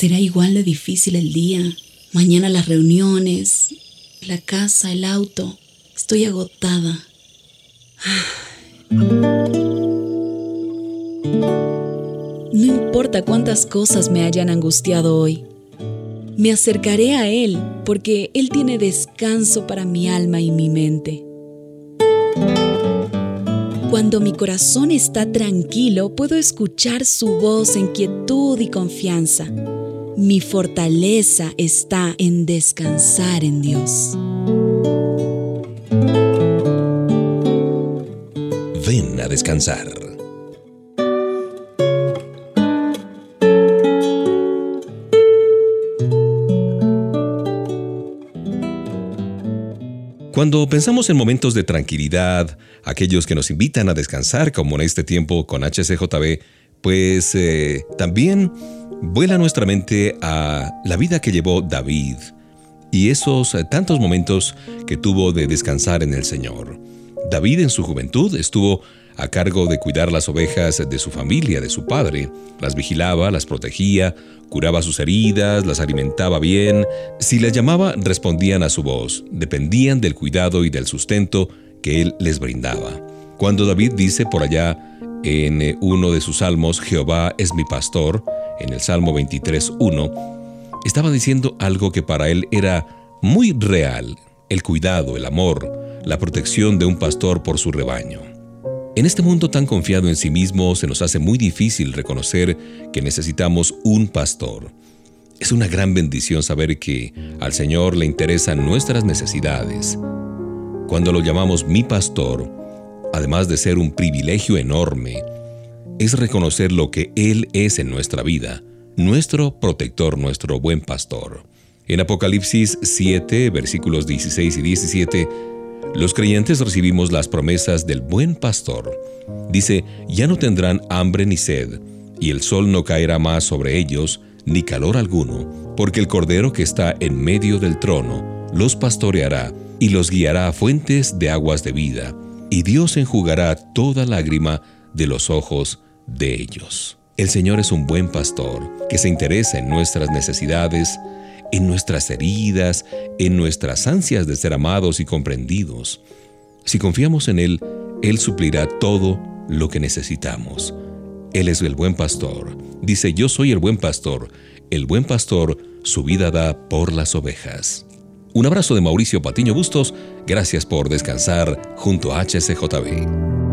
Será igual de difícil el día. Mañana las reuniones, la casa, el auto. Estoy agotada. No importa cuántas cosas me hayan angustiado hoy. Me acercaré a Él porque Él tiene descanso para mi alma y mi mente. Cuando mi corazón está tranquilo, puedo escuchar su voz en quietud y confianza. Mi fortaleza está en descansar en Dios. Ven a descansar. Cuando pensamos en momentos de tranquilidad, aquellos que nos invitan a descansar, como en este tiempo con HCJB, pues eh, también vuela nuestra mente a la vida que llevó David y esos tantos momentos que tuvo de descansar en el Señor. David en su juventud estuvo a cargo de cuidar las ovejas de su familia, de su padre. Las vigilaba, las protegía, curaba sus heridas, las alimentaba bien. Si las llamaba, respondían a su voz. Dependían del cuidado y del sustento que él les brindaba. Cuando David dice por allá en eh, uno de sus salmos, Jehová es mi pastor, en el Salmo 23.1, estaba diciendo algo que para él era muy real, el cuidado, el amor, la protección de un pastor por su rebaño. En este mundo tan confiado en sí mismo se nos hace muy difícil reconocer que necesitamos un pastor. Es una gran bendición saber que al Señor le interesan nuestras necesidades. Cuando lo llamamos mi pastor, además de ser un privilegio enorme, es reconocer lo que Él es en nuestra vida, nuestro protector, nuestro buen pastor. En Apocalipsis 7, versículos 16 y 17, los creyentes recibimos las promesas del buen pastor. Dice, ya no tendrán hambre ni sed, y el sol no caerá más sobre ellos, ni calor alguno, porque el Cordero que está en medio del trono los pastoreará y los guiará a fuentes de aguas de vida, y Dios enjugará toda lágrima de los ojos de ellos. El Señor es un buen pastor que se interesa en nuestras necesidades, en nuestras heridas, en nuestras ansias de ser amados y comprendidos. Si confiamos en Él, Él suplirá todo lo que necesitamos. Él es el buen pastor. Dice, yo soy el buen pastor. El buen pastor su vida da por las ovejas. Un abrazo de Mauricio Patiño Bustos. Gracias por descansar junto a HCJB.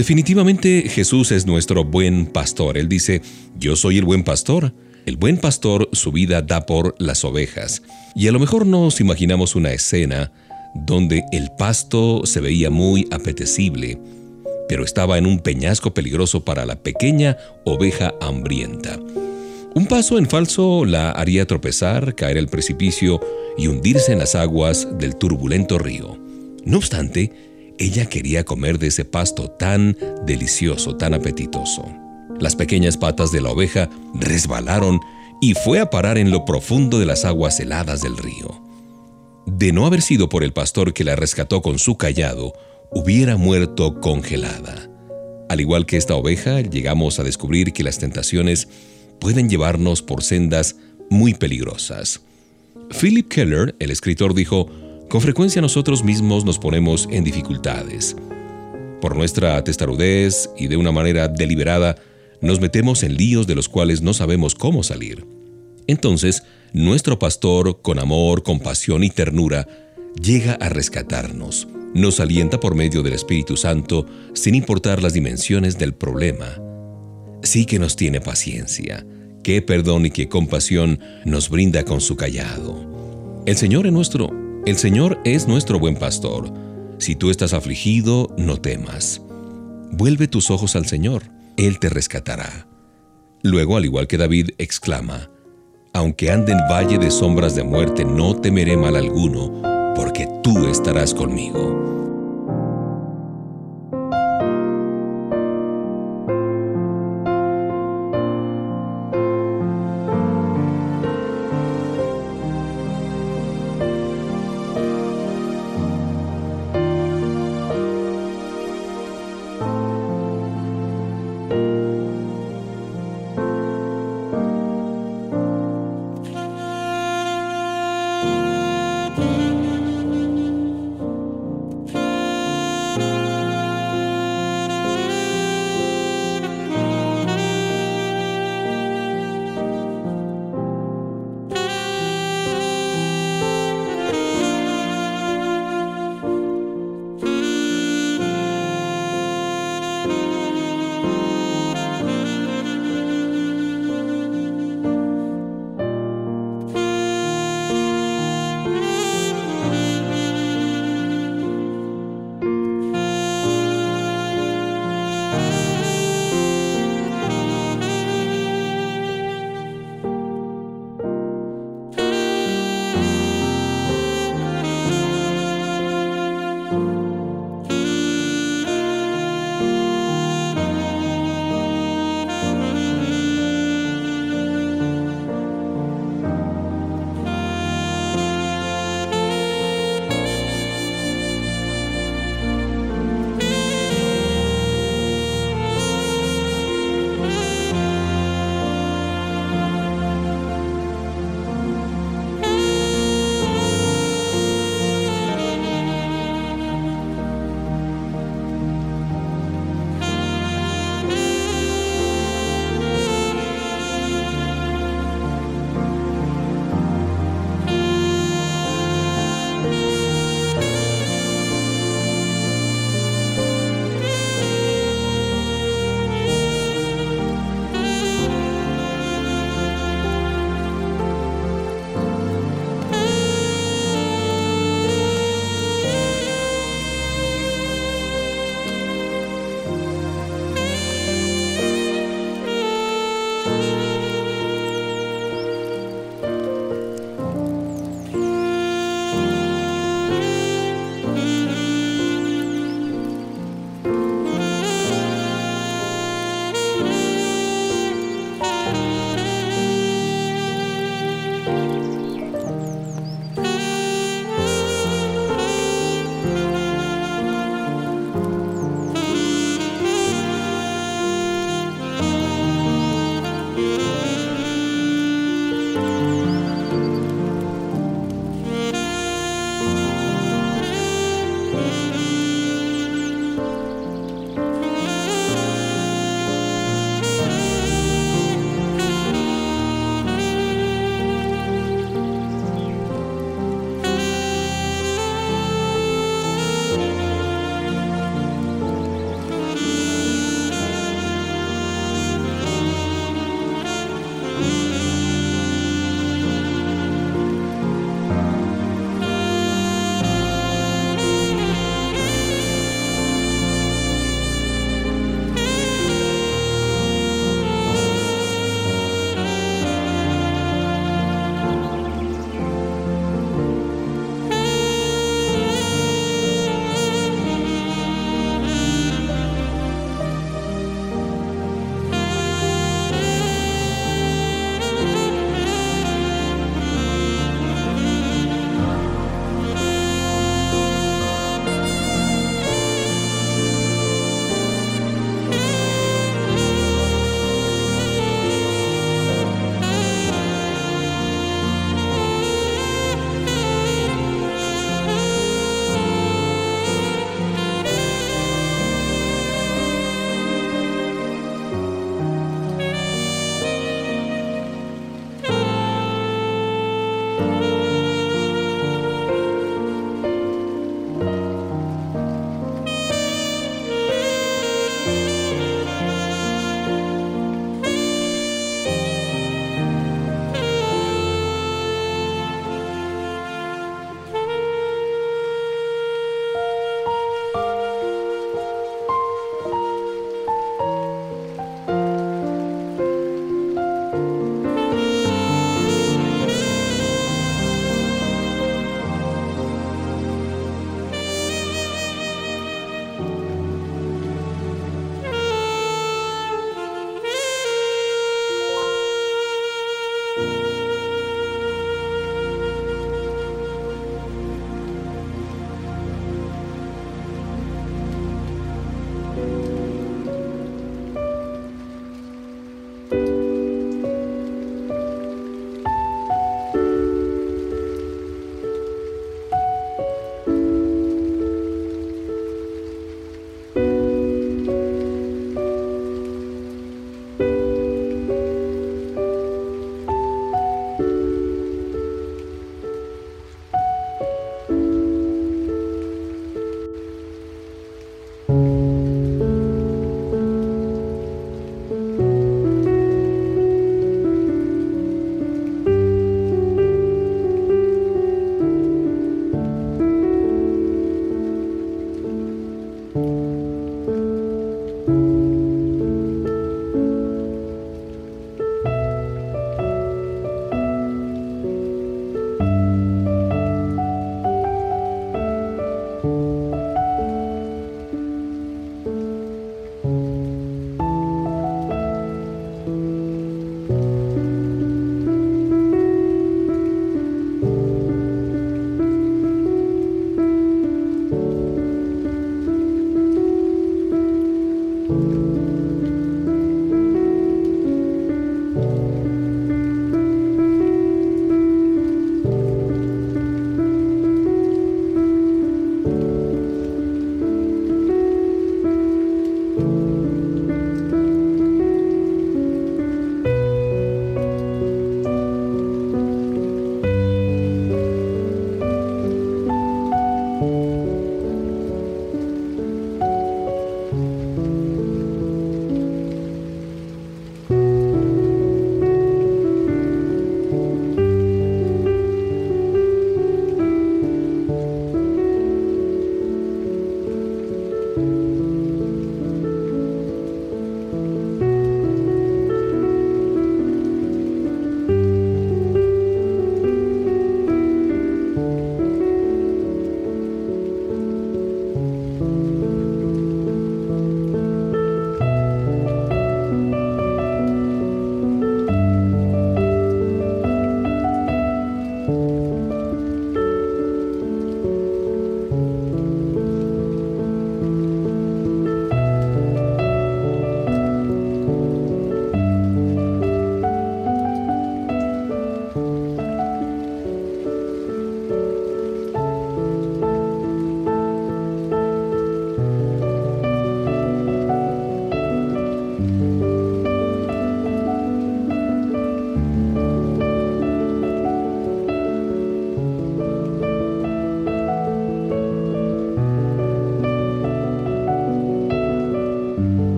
Definitivamente Jesús es nuestro buen pastor. Él dice, yo soy el buen pastor. El buen pastor su vida da por las ovejas. Y a lo mejor nos imaginamos una escena donde el pasto se veía muy apetecible, pero estaba en un peñasco peligroso para la pequeña oveja hambrienta. Un paso en falso la haría tropezar, caer al precipicio y hundirse en las aguas del turbulento río. No obstante, ella quería comer de ese pasto tan delicioso, tan apetitoso. Las pequeñas patas de la oveja resbalaron y fue a parar en lo profundo de las aguas heladas del río. De no haber sido por el pastor que la rescató con su callado, hubiera muerto congelada. Al igual que esta oveja, llegamos a descubrir que las tentaciones pueden llevarnos por sendas muy peligrosas. Philip Keller, el escritor, dijo, con frecuencia nosotros mismos nos ponemos en dificultades. Por nuestra testarudez y de una manera deliberada, nos metemos en líos de los cuales no sabemos cómo salir. Entonces, nuestro pastor, con amor, compasión y ternura, llega a rescatarnos. Nos alienta por medio del Espíritu Santo sin importar las dimensiones del problema. Sí que nos tiene paciencia, qué perdón y qué compasión nos brinda con su callado. El Señor es nuestro el Señor es nuestro buen pastor. Si tú estás afligido, no temas. Vuelve tus ojos al Señor, Él te rescatará. Luego, al igual que David, exclama, Aunque ande en valle de sombras de muerte, no temeré mal alguno, porque tú estarás conmigo.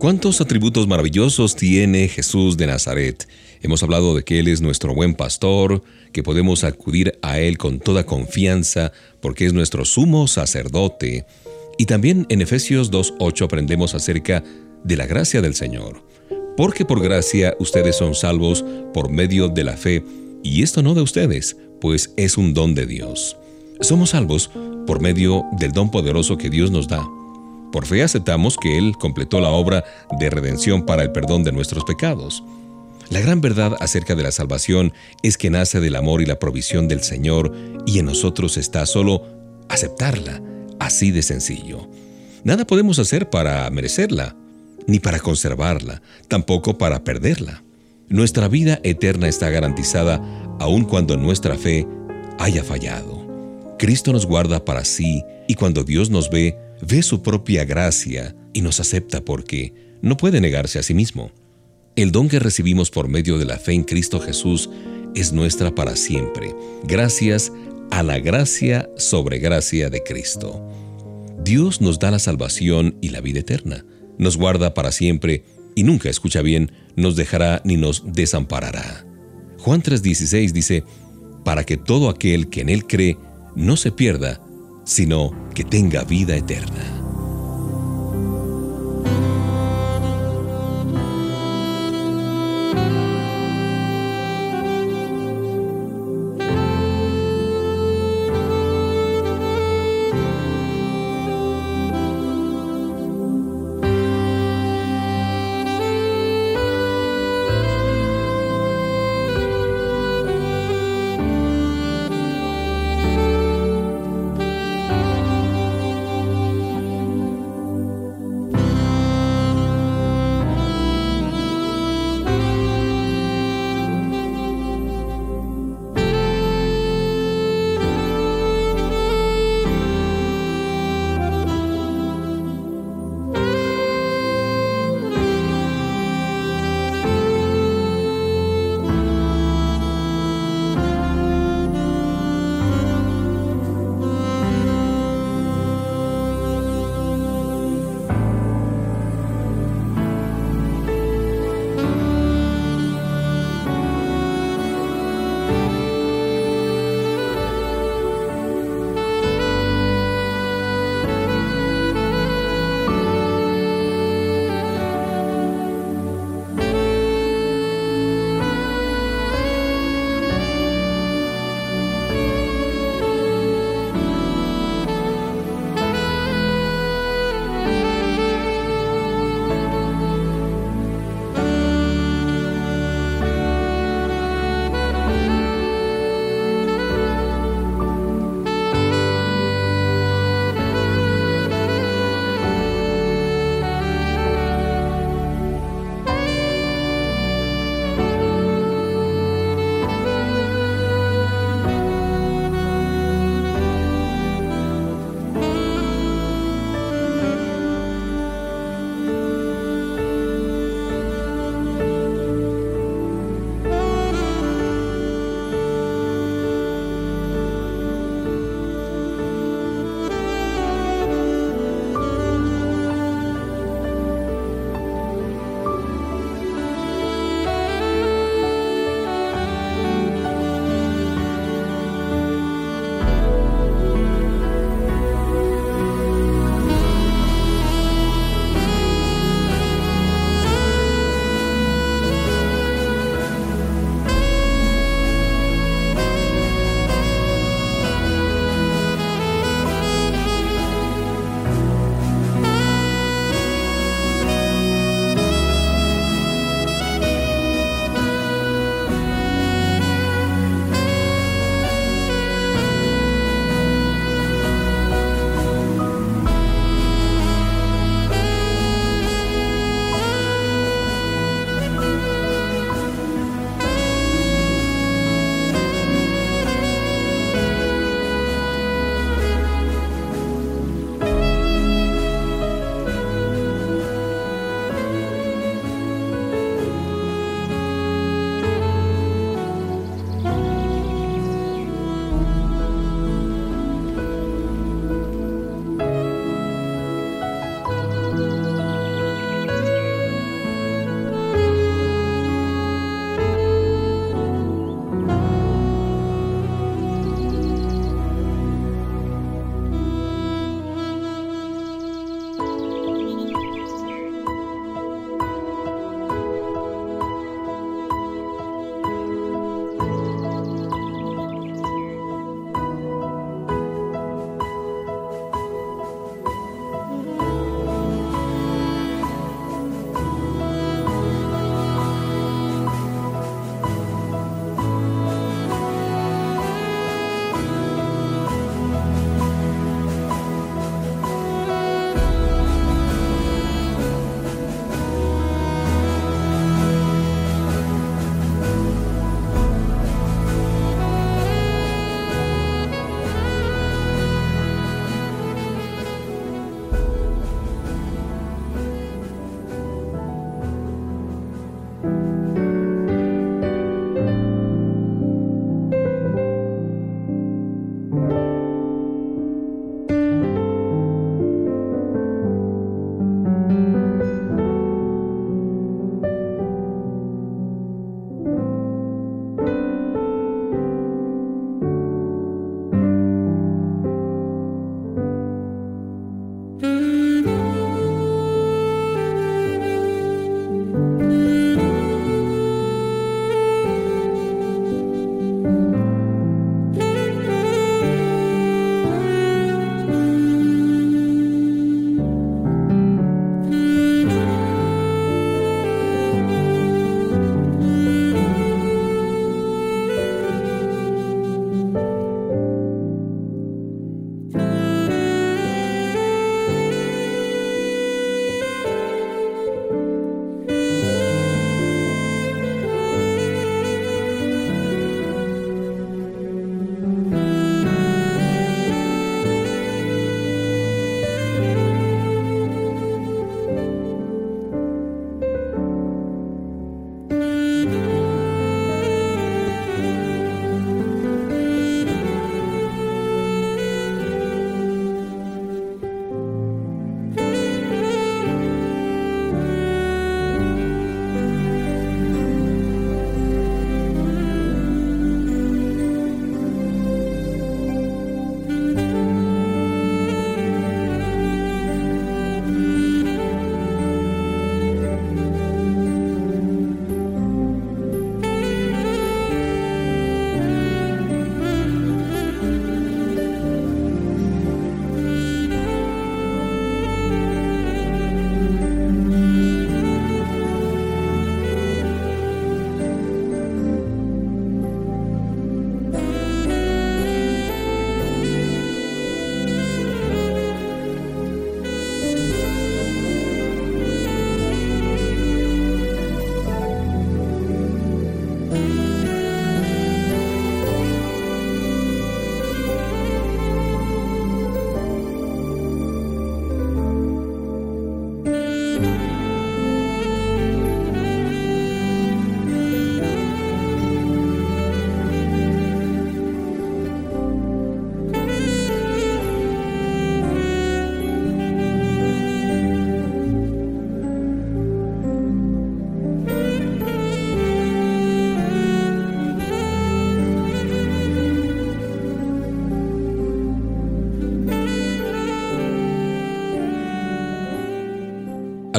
¿Cuántos atributos maravillosos tiene Jesús de Nazaret? Hemos hablado de que Él es nuestro buen pastor, que podemos acudir a Él con toda confianza porque es nuestro sumo sacerdote. Y también en Efesios 2.8 aprendemos acerca de la gracia del Señor. Porque por gracia ustedes son salvos por medio de la fe, y esto no de ustedes, pues es un don de Dios. Somos salvos por medio del don poderoso que Dios nos da. Por fe aceptamos que Él completó la obra de redención para el perdón de nuestros pecados. La gran verdad acerca de la salvación es que nace del amor y la provisión del Señor y en nosotros está solo aceptarla, así de sencillo. Nada podemos hacer para merecerla, ni para conservarla, tampoco para perderla. Nuestra vida eterna está garantizada aun cuando nuestra fe haya fallado. Cristo nos guarda para sí y cuando Dios nos ve, ve su propia gracia y nos acepta porque no puede negarse a sí mismo. El don que recibimos por medio de la fe en Cristo Jesús es nuestra para siempre, gracias a la gracia sobre gracia de Cristo. Dios nos da la salvación y la vida eterna, nos guarda para siempre y nunca, escucha bien, nos dejará ni nos desamparará. Juan 3:16 dice, para que todo aquel que en Él cree no se pierda, sino que tenga vida eterna.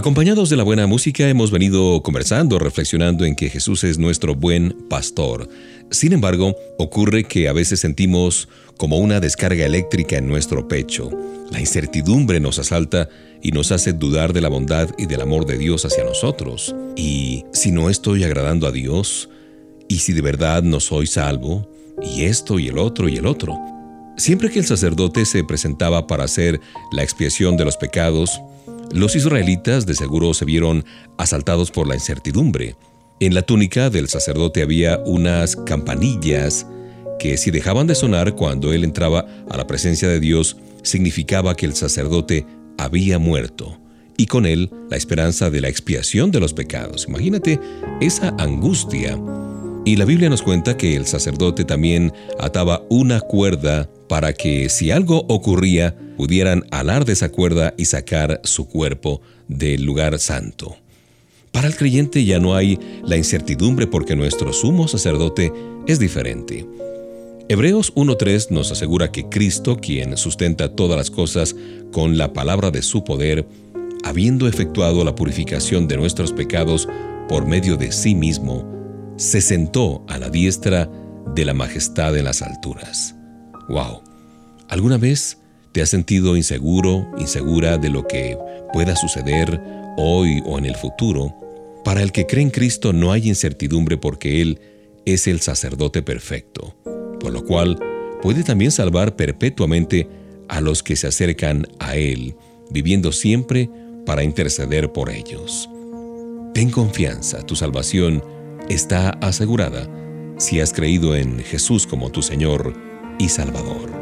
Acompañados de la buena música hemos venido conversando, reflexionando en que Jesús es nuestro buen pastor. Sin embargo, ocurre que a veces sentimos como una descarga eléctrica en nuestro pecho. La incertidumbre nos asalta y nos hace dudar de la bondad y del amor de Dios hacia nosotros. Y si no estoy agradando a Dios, y si de verdad no soy salvo, y esto y el otro y el otro. Siempre que el sacerdote se presentaba para hacer la expiación de los pecados, los israelitas de seguro se vieron asaltados por la incertidumbre. En la túnica del sacerdote había unas campanillas que si dejaban de sonar cuando él entraba a la presencia de Dios, significaba que el sacerdote había muerto y con él la esperanza de la expiación de los pecados. Imagínate esa angustia. Y la Biblia nos cuenta que el sacerdote también ataba una cuerda para que si algo ocurría, pudieran alar de esa cuerda y sacar su cuerpo del lugar santo. Para el creyente ya no hay la incertidumbre porque nuestro sumo sacerdote es diferente. Hebreos 1.3 nos asegura que Cristo, quien sustenta todas las cosas con la palabra de su poder, habiendo efectuado la purificación de nuestros pecados por medio de sí mismo, se sentó a la diestra de la majestad en las alturas. Wow. ¿Alguna vez te has sentido inseguro, insegura de lo que pueda suceder hoy o en el futuro? Para el que cree en Cristo no hay incertidumbre porque Él es el sacerdote perfecto, por lo cual puede también salvar perpetuamente a los que se acercan a Él, viviendo siempre para interceder por ellos. Ten confianza, tu salvación está asegurada si has creído en Jesús como tu Señor y Salvador.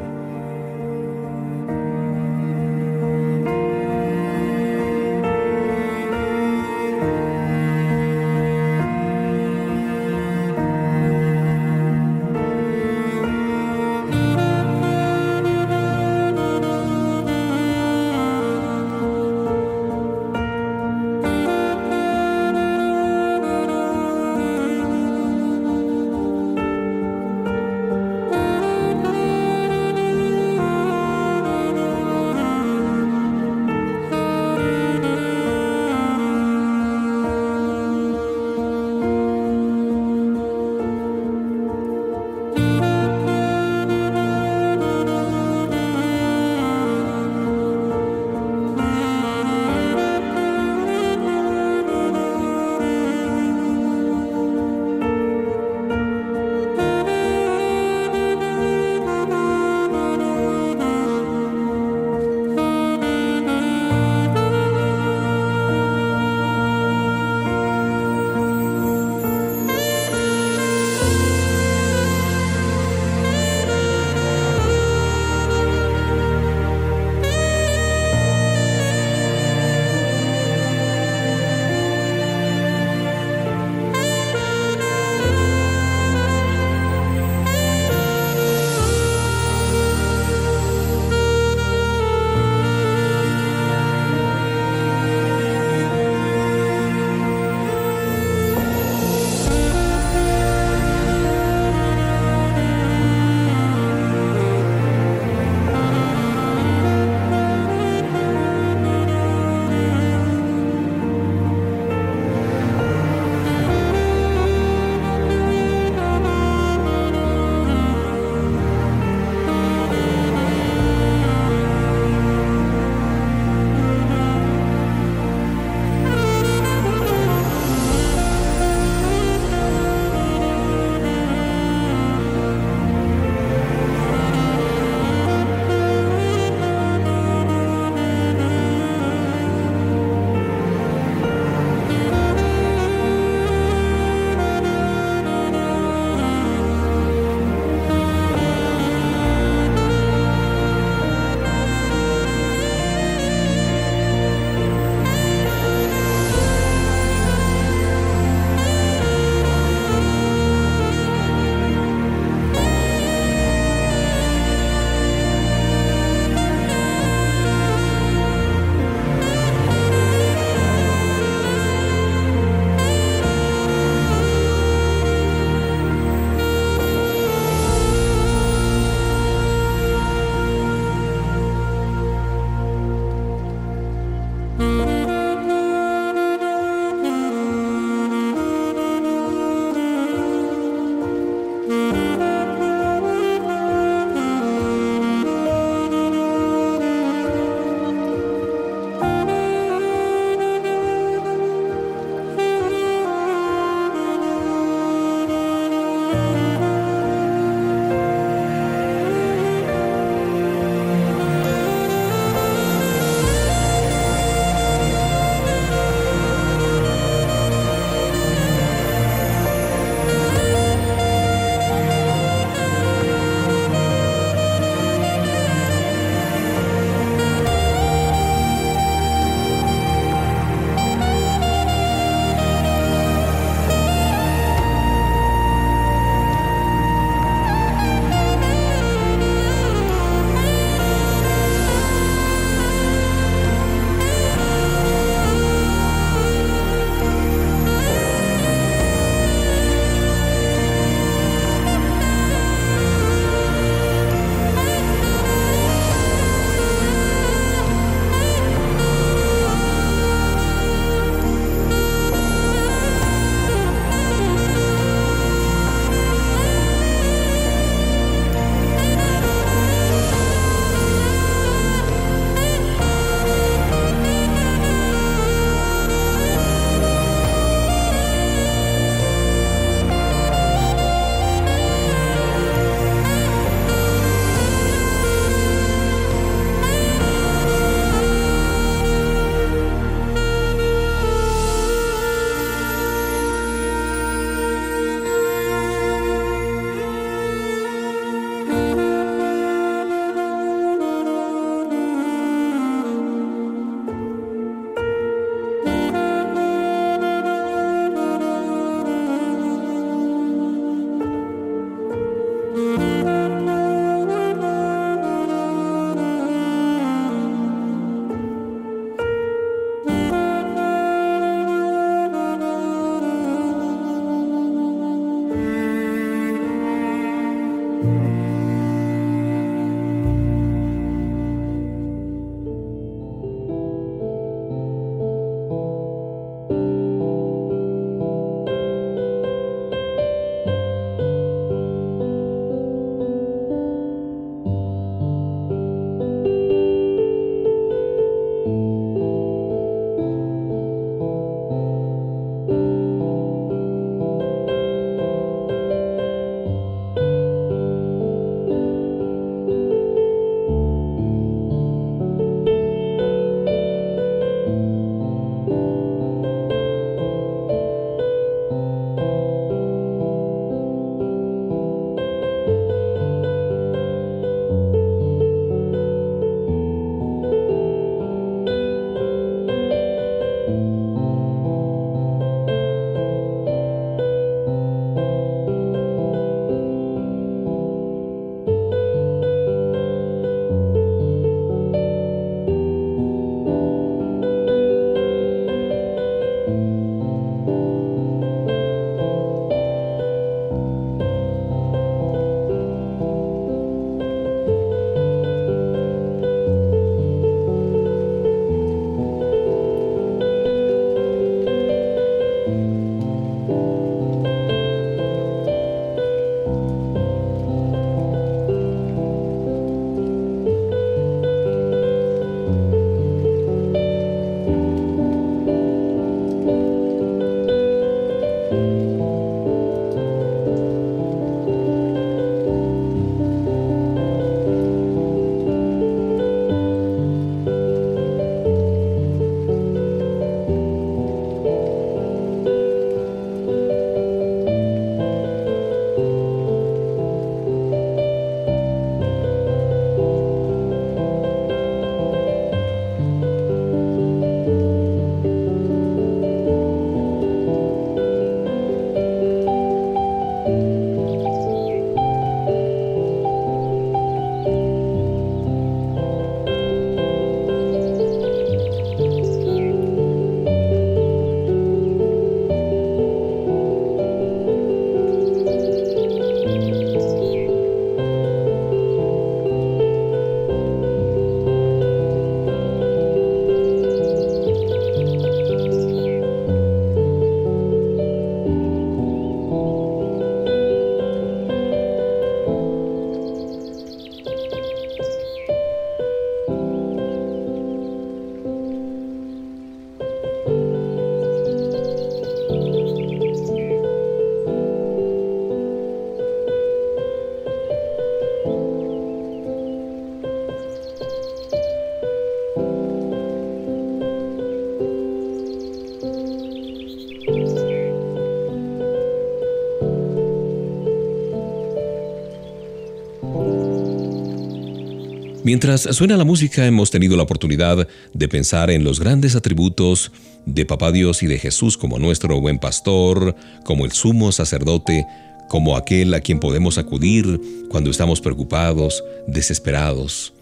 Mientras suena la música hemos tenido la oportunidad de pensar en los grandes atributos de Papá Dios y de Jesús como nuestro buen pastor, como el sumo sacerdote, como aquel a quien podemos acudir cuando estamos preocupados, desesperados.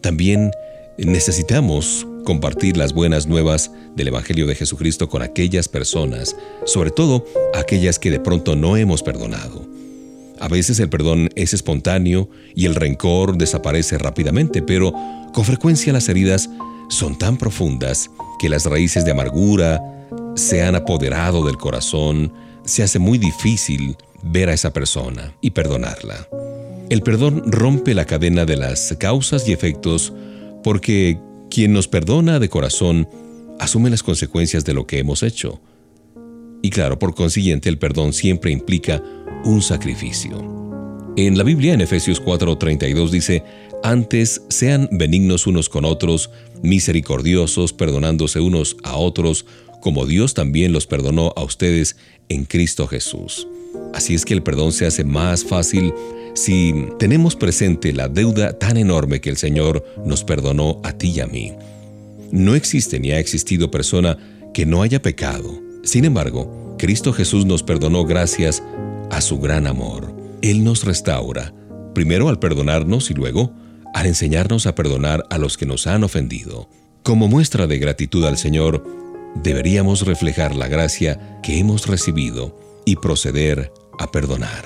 También necesitamos compartir las buenas nuevas del Evangelio de Jesucristo con aquellas personas, sobre todo aquellas que de pronto no hemos perdonado. A veces el perdón es espontáneo y el rencor desaparece rápidamente, pero con frecuencia las heridas son tan profundas que las raíces de amargura se han apoderado del corazón, se hace muy difícil ver a esa persona y perdonarla. El perdón rompe la cadena de las causas y efectos porque quien nos perdona de corazón asume las consecuencias de lo que hemos hecho. Y claro, por consiguiente, el perdón siempre implica un sacrificio. En la Biblia, en Efesios 4:32 dice, antes sean benignos unos con otros, misericordiosos, perdonándose unos a otros, como Dios también los perdonó a ustedes en Cristo Jesús. Así es que el perdón se hace más fácil si tenemos presente la deuda tan enorme que el Señor nos perdonó a ti y a mí. No existe ni ha existido persona que no haya pecado. Sin embargo, Cristo Jesús nos perdonó gracias a su gran amor. Él nos restaura, primero al perdonarnos y luego al enseñarnos a perdonar a los que nos han ofendido. Como muestra de gratitud al Señor, deberíamos reflejar la gracia que hemos recibido y proceder a perdonar.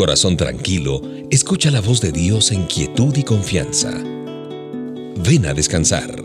Corazón tranquilo escucha la voz de Dios en quietud y confianza. Ven a descansar.